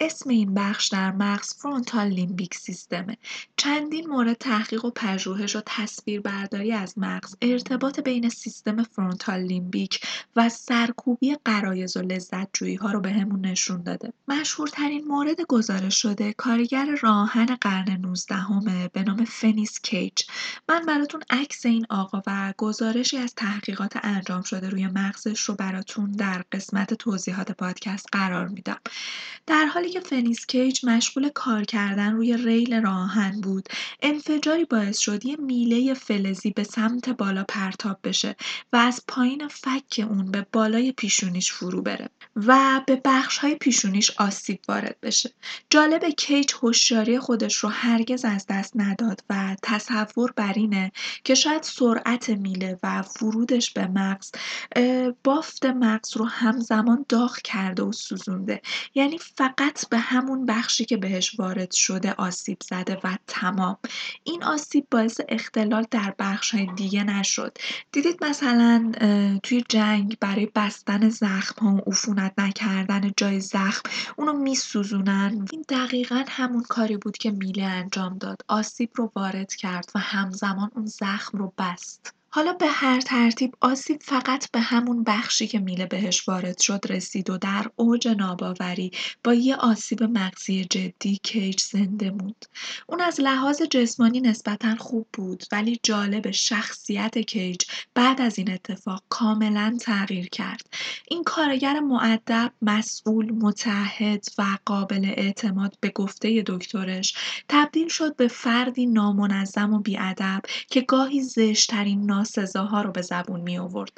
اسم این بخش در مغز فرونتال لیمبیک سیستمه. چندین مورد تحقیق و پژوهش و تصویربرداری از مغز ارتباط بین سیستم فرونتال لیمبیک و سرکوبی قرایز و لذت جویی ها رو به نشون داده. مشهورترین مورد گزارش شده کارگر راهن قرن 19 همه به نام فنیس کیج. من براتون عکس این آقا و گزارشی از تحقیقات انجام شده روی مغزش رو براتون در قسمت توضیحات پادکست قرار میدم. در حالی که فنیس کیج مشغول کار کردن روی ریل راهن بود انفجاری باعث شد یه میله فلزی به سمت بالا پرتاب بشه و از پایین فک اون به بالای پیشونیش فرو بره و به های پیشونیش آسیب وارد بشه. جالب کیج هوشیاری خودش رو هرگز از دست نداد و تصور بر اینه که شاید سرعت میله و ورودش به مغز بافت مغز رو همزمان داغ کرده و سوزونده یعنی فقط به همون بخشی که بهش وارد شده آسیب زده و تمام. این آسیب باعث اختلال در های دیگه نشد. دیدید مثلا توی جنگ برای بستن زخم ها و عفونت نکردن جای زخم اونو میسوزونن. این دقیقا همون کاری بود که میله انجام داد. آسیب رو وارد کرد و همزمان اون زخم رو بست. حالا به هر ترتیب آسیب فقط به همون بخشی که میله بهش وارد شد رسید و در اوج ناباوری با یه آسیب مغزی جدی کیج زنده موند. اون از لحاظ جسمانی نسبتا خوب بود ولی جالب شخصیت کیج بعد از این اتفاق کاملا تغییر کرد. این کارگر معدب، مسئول، متحد و قابل اعتماد به گفته دکترش تبدیل شد به فردی نامنظم و بیادب که گاهی زشترین سزاها رو به زبون می آورد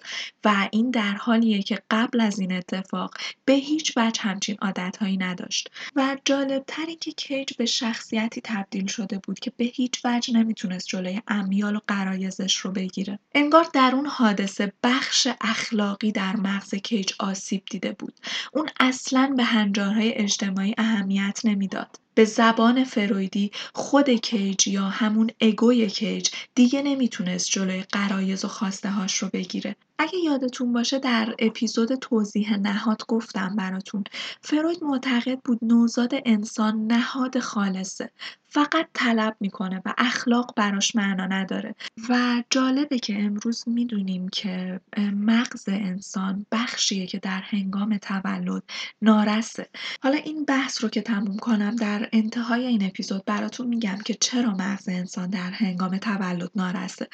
و این در حالیه که قبل از این اتفاق به هیچ وجه همچین عادتهایی نداشت. و جالبتر که کیج به شخصیتی تبدیل شده بود که به هیچ وجه نمی‌تونست جلوی امیال و قرایزش رو بگیره. انگار در اون حادثه بخش اخلاقی در مغز کیج آسیب دیده بود. اون اصلا به هنجارهای اجتماعی اهمیت نمی‌داد. به زبان فرویدی خود کیج یا همون اگوی کیج دیگه نمی‌تونست جلوی قرایز و خواسته هاش رو بگیره. اگه یادتون باشه در اپیزود توضیح نهاد گفتم براتون فروید معتقد بود نوزاد انسان نهاد خالصه. فقط طلب می‌کنه و اخلاق براش معنا نداره. و جالبه که امروز می‌دونیم که مغز انسان بخشیه که در هنگام تولد نارسه. حالا این بحث رو که تموم کنم در انتهای این اپیزود براتون میگم که چرا مغز انسان در هنگام تولد نارسه.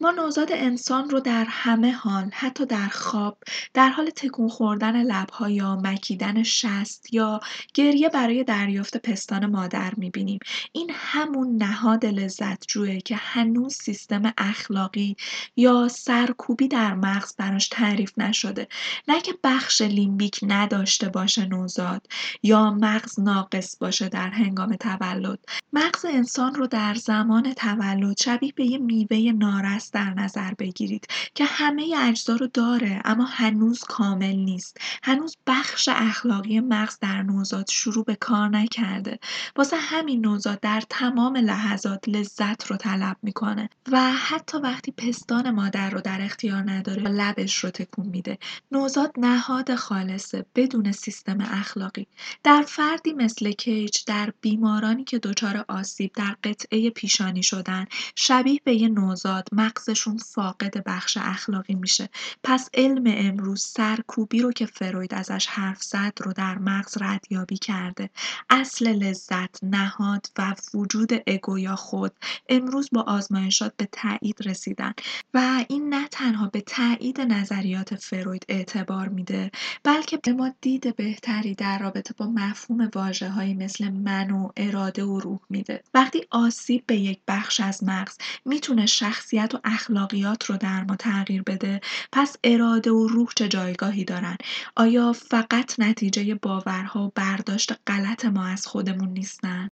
ما نوزاد انسان رو در همه حال حتی در خواب در حال تکون خوردن لبها یا مکیدن شست یا گریه برای دریافت پستان مادر می‌بینیم. این همون نهاد لذت جوه که هنوز سیستم اخلاقی یا سرکوبی در مغز براش تعریف نشده. نه که بخش لیمبیک نداشته باشه نوزاد یا مغز ناقص باشه در هنگام تولد. مغز انسان رو در زمان تولد شبیه به یه میوه نارس در نظر بگیرید که همه اجزا رو داره اما هنوز کامل نیست. هنوز بخش اخلاقی مغز در نوزاد شروع به کار نکرده. واسه همین نوزاد در تمام لحظات لذت رو طلب می‌کنه و حتی وقتی پستان مادر رو در اختیار نداره لبش رو تکون میده. نوزاد نهاد خالصه بدون سیستم اخلاقی. در فردی مثل کیج در بیمارانی که دچار آسیب در قطعه پیشانی شدن شبیه به یه نوزاد مغزشون فاقد بخش اخلاقی میشه. پس علم امروز سرکوبی رو که فروید ازش حرف زد رو در مغز ردیابی کرده. اصل لذت نهاد و وجود اگو یا خود امروز با آزمایشات به تایید رسیدن. و این نه تنها به تایید نظریات فروید اعتبار میده بلکه به ما دید بهتری در رابطه با مفهوم واژه مثل من و اراده و روح میده. وقتی آسیب به یک بخش از مغز می‌تونه شخصیت و اخلاقیات رو در ما تغییر بده پس اراده و روح چه جایگاهی دارن؟ آیا فقط نتیجه باورها و برداشت غلط ما از خودمون نیستن؟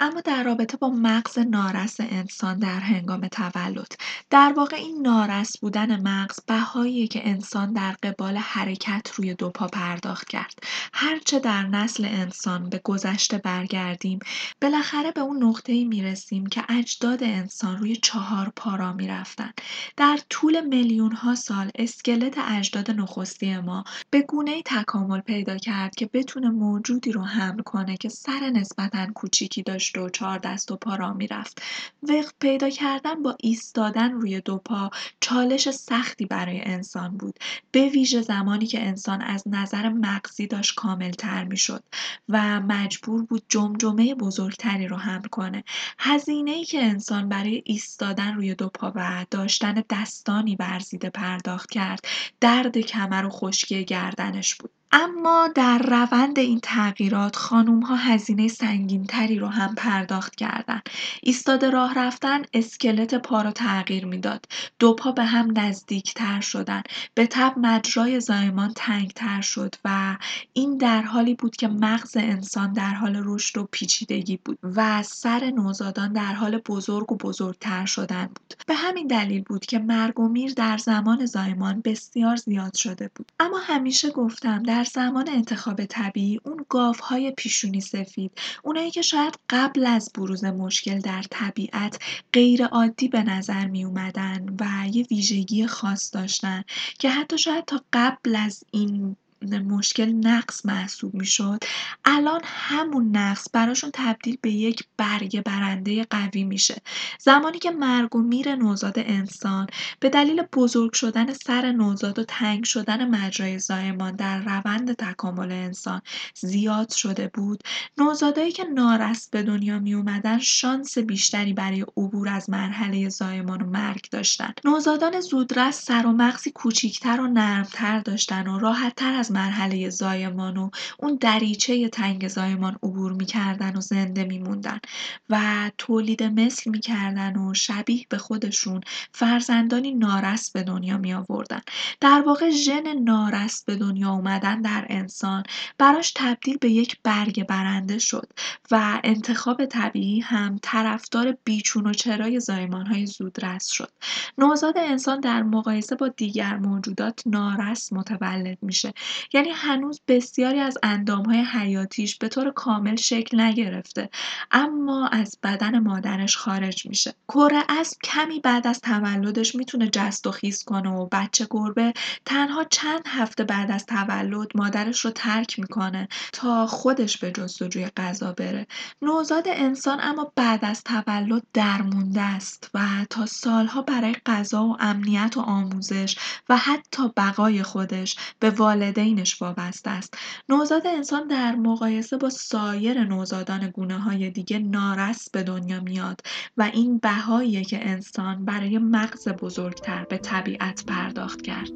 اما در رابطه با مغز نارس انسان در هنگام تولد در واقع این نارس بودن مغز بهاییه که انسان در قبال حرکت روی دو پا پرداخت کرد. هرچه در نسل انسان به گذشته برگردیم بالاخره به اون نقطه‌ای می‌رسیم که اجداد انسان روی چهار پا را می‌رفتن. در طول میلیون ها سال اسکلت اجداد نخستی ما به گونه تکامل پیدا کرد که بتونه موجودی رو حمل کنه که سر نسبتا کوچیکی داشت و چهار دست و پا را می‌رفت. وقت پیدا کردن با ایستادن روی دو پا چالش سختی برای انسان بود. به ویژه زمانی که انسان از نظر مغزی داشت کامل تر می شد و مجبور بود جمجمه بزرگتری رو حمل کنه. هزینه ای که انسان برای ایستادن روی دو پا و داشتن دستانی ورزیده پرداخت کرد درد کمر و خشکی گردنش بود. اما در روند این تغییرات ها هزینه سنگینتری رو هم پرداخت کردن. ایستاده راه رفتن اسکلت پا رو تغییر می‌داد. دو پا به هم نزدیکتر شدن. به تب مجرای زایمان تنگتر شد و این در حالی بود که مغز انسان در حال رشد و پیچیدگی بود و سر نوزادان در حال بزرگ و بزرگتر شدن بود. به همین دلیل بود که مرگ و میر در زمان زایمان بسیار زیاد شده بود. اما همیشه گفتم در زمان انتخاب طبیعی اون گاوهای پیشونی سفید اونایی که شاید قبل از بروز مشکل در طبیعت غیر عادی به نظر می اومدن و یه ویژگی خاص داشتن که حتی شاید تا قبل از این مشکل نقص محسوب می‌شد. الان همون نقص براشون تبدیل به یک برگ برنده قوی میشه. زمانی که مرگ و میر نوزاد انسان به دلیل بزرگ شدن سر نوزاد و تنگ شدن مجرای زایمان در روند تکامل انسان زیاد شده بود نوزادایی که نارست به دنیا می اومدن شانس بیشتری برای عبور از مرحله زایمان و مرگ داشتن. نوزادان زودرس سر و مغزی کوچیکتر و نرمتر داشتن و راحتتر از مرحله زایمان و اون دریچه تنگ زایمان عبور می‌کردن و زنده میموندن و تولید مثل می‌کردن و شبیه به خودشون فرزندانی نارس به دنیا می آوردن. در واقع ژن نارس به دنیا اومدن در انسان براش تبدیل به یک برگ برنده شد و انتخاب طبیعی هم طرفدار بیچون و چرای زایمانهای زودرس شد. نوزاد انسان در مقایسه با دیگر موجودات نارس متولد میشه یعنی هنوز بسیاری از اندامهای حیاتیش به طور کامل شکل نگرفته اما از بدن مادرش خارج میشه. کره اسب کمی بعد از تولدش می‌تونه جست و خیز کنه و بچه گربه تنها چند هفته بعد از تولد مادرش رو ترک می‌کنه تا خودش به جستجوی غذا بره. نوزاد انسان اما بعد از تولد درمونده است و تا سالها برای غذا و امنیت و آموزش و حتی بقای خودش به والدینش وابسته است نوزاد انسان در مقایسه با سایر نوزادان گونه های دیگه نارس به دنیا میاد و این بهاییه که انسان برای مغز بزرگتر به طبیعت پرداخت کرد.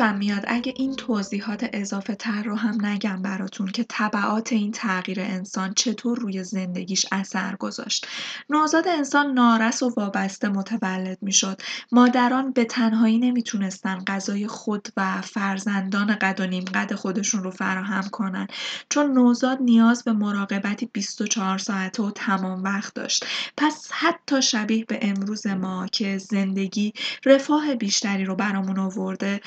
حیفم میاد اگه این توضیحات اضافه تر رو هم نگم براتون که طبعات این تغییر انسان چطور روی زندگیش اثر گذاشت. نوزاد انسان نارس و وابسته متولد می‌شد. مادران به تنهایی نمی‌تونستن غذای خود و فرزندان قد و نیم قد خودشون رو فراهم کنن چون نوزاد نیاز به مراقبتی 24 ساعته و تمام وقت داشت. پس حتی شبیه به امروز ما که زندگی رفاه بیشتری رو برامون آورده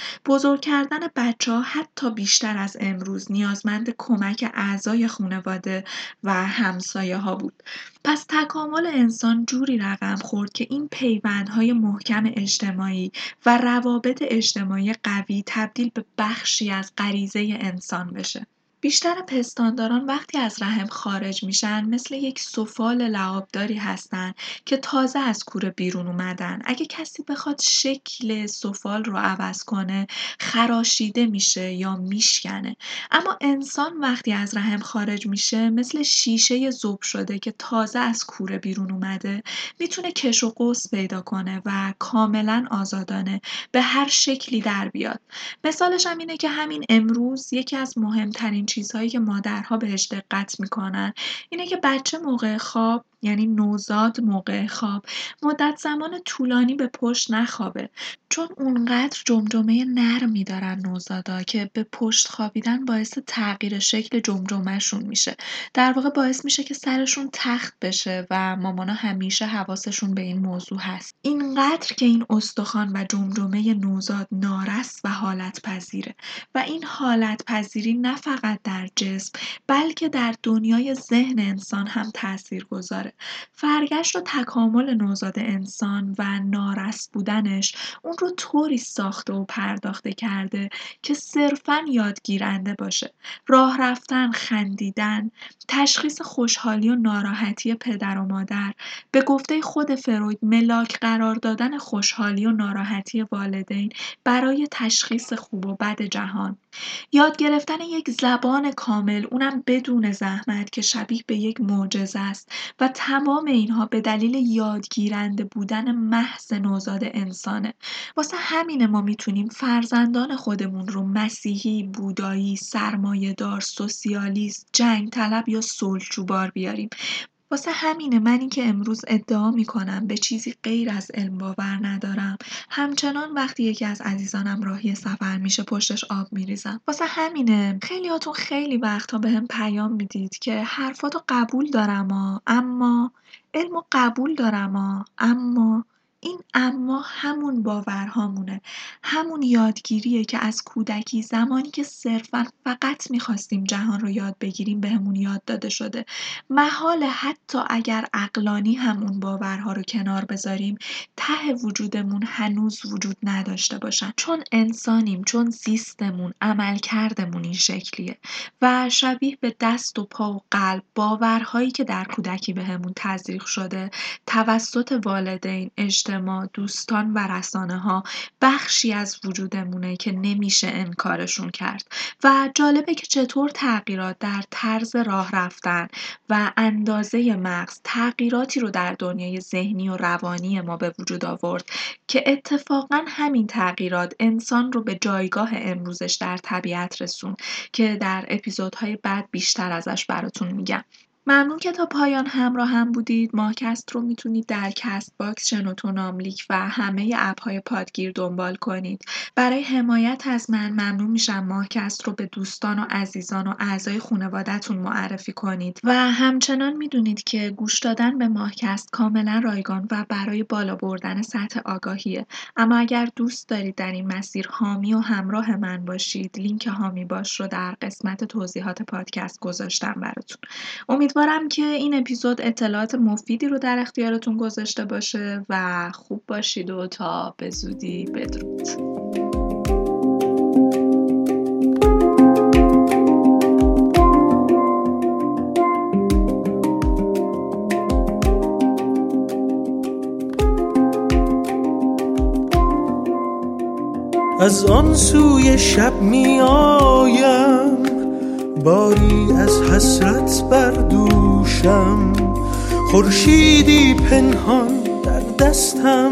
بزرگ کردن بچه ها حتی بیشتر از امروز نیازمند کمک اعضای خانواده و همسایه ها بود. پس تکامل انسان جوری رقم خورد که این پیوندهای محکم اجتماعی و روابط اجتماعی قوی تبدیل به بخشی از غریزه انسان بشه. بیشتر پستانداران وقتی از رحم خارج میشن مثل یک سفال لعابداری هستن که تازه از کوره بیرون اومدن. اگه کسی بخواد شکل سفال رو عوض کنه خراشیده میشه یا میشکنه. اما انسان وقتی از رحم خارج میشه مثل شیشه زوب شده که تازه از کوره بیرون اومده می‌تونه کش و قوس پیدا کنه و کاملا آزادانه به هر شکلی در بیاد. مثالش هم اینه که همین امروز یکی از مهمترین چیزهایی که مادرها بهش دقت می‌کنن. اینه که بچه موقع خواب یعنی نوزاد موقع خواب مدت زمان طولانی به پشت نخوابه. چون اونقدر جمجمه نرمی دارن نوزادا که به پشت خوابیدن باعث تغییر شکل جمجمهشون میشه. در واقع باعث میشه که سرشون تخت بشه و مامانا همیشه حواسشون به این موضوع هست. اینقدر که این استخوان و جمجمه نوزاد نارس و حالت پذیره و این حالت پذیری نه فقط در جسم بلکه در دنیای ذهن انسان هم تأثیر گذاره. فرگشت و تکامل نوزاد انسان و نارس بودنش اون رو طوری ساخته و پرداخته کرده که صرفا یادگیرنده باشه. راه رفتن خندیدن تشخیص خوشحالی و ناراحتی پدر و مادر به گفته خود فروید ملاک قرار دادن خوشحالی و ناراحتی والدین برای تشخیص خوب و بد جهان. یاد گرفتن یک زبان کامل اونم بدون زحمت که شبیه به یک معجزه است و تمام اینها به دلیل یادگیرنده بودن محض نوزاد انسانه. واسه همینه ما می‌تونیم فرزندان خودمون رو مسیحی، بودایی، سرمایهدار، سوسیالیست، جنگ طلب یا صلحجوبار بیاریم. واسه همینه من که امروز ادعا می‌کنم به چیزی غیر از علم باور ندارم. همچنان وقتی یکی از عزیزانم راهی سفر میشه پشتش آب میریزم. واسه همینه خیلیاتون خیلی وقتها به هم پیام می‌دید که حرفاتو قبول دارم اما علم قبول دارم اما این اما همون باورهامونه. همون یادگیریه که از کودکی زمانی که صرفا فقط می‌خواستیم جهان رو یاد بگیریم بهمون یاد داده شده. محال حتی اگر اقلانی همون باورها رو کنار بذاریم ته وجودمون هنوز وجود نداشته باشن. چون انسانیم چون زیستمون عمل کردمون این شکلیه. و شبیه به دست و پا و قلب باورهایی که در کودکی بهمون تزریق شده توسط والدین اجتماع دوستان و رسانه ها بخشی از وجودمونه که نمیشه انکارشون کرد و جالبه که چطور تغییرات در طرز راه رفتن و اندازه مغز تغییراتی رو در دنیای ذهنی و روانی ما به وجود آورد که اتفاقا همین تغییرات انسان رو به جایگاه امروزش در طبیعت رسوند که در اپیزودهای بعد بیشتر ازش براتون میگم. ممنون که تا پایان همراه هم بودید. ماکست رو می‌تونید در Castbox شنوتو ناملیک و همه app های پادگیر دنبال کنید. برای حمایت از من ممنون میشم ماکست رو به دوستان و عزیزان و اعضای خانوادهتون معرفی کنید. و همچنان می‌دونید که گوش دادن به ماکست کاملا رایگان و برای بالا بردن سطح آگاهیه. اما اگر دوست دارید در این مسیر حامی و همراه من باشید لینک حامی باش رو در قسمت توضیحات پادکست گذاشتم براتون. امید امیدوارم که این اپیزود اطلاعات مفیدی رو در اختیارتون گذاشته باشه و خوب باشید و تا به زودی بدرود. از آن سوی شب می آیم باری از حسرت بر دوشم خورشیدی پنهان در دستم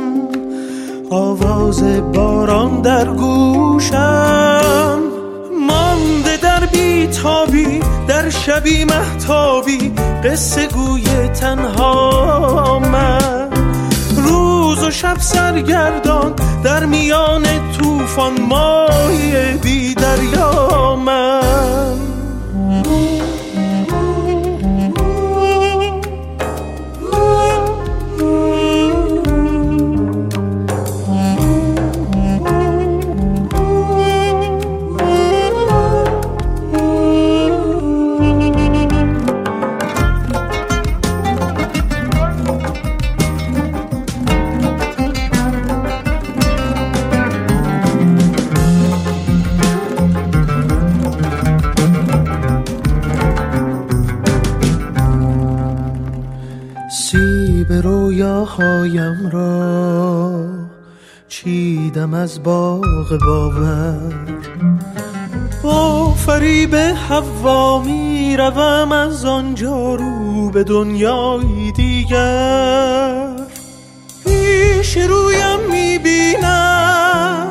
آواز باران در گوشم. مانده در بیتابی در شبی محتابی قصه گوی تنها من. روز و شب سرگردان در میان طوفان مای بی دریا من. رویاهایم را چیدم از باغ باور. با فریب حوا می روم از آنجا رو به دنیای دیگر. پیش رویم می بینم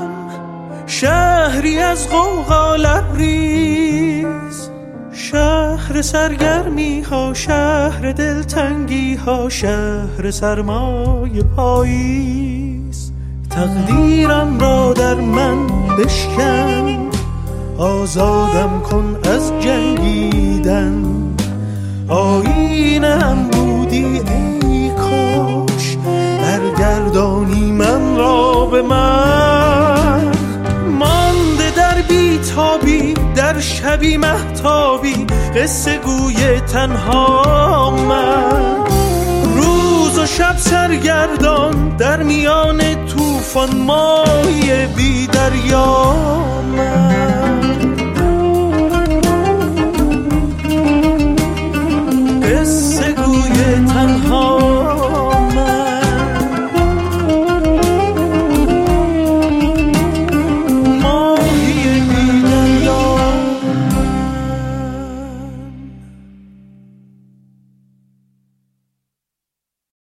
شهری از غوغا لبریز. شهر سرگرمی ها شهر دلتنگی ها شهر سرمای پاییز. تقدیرم را در من بشکن آزادم کن از جنگیدن. آینم بودی ای کاش برگردانی من را به من میتابی در شبی محتابی قصه گوی تنها من. روز و شب سرگردان در میان طوفان مای بی دریا من. قصه گوی تنها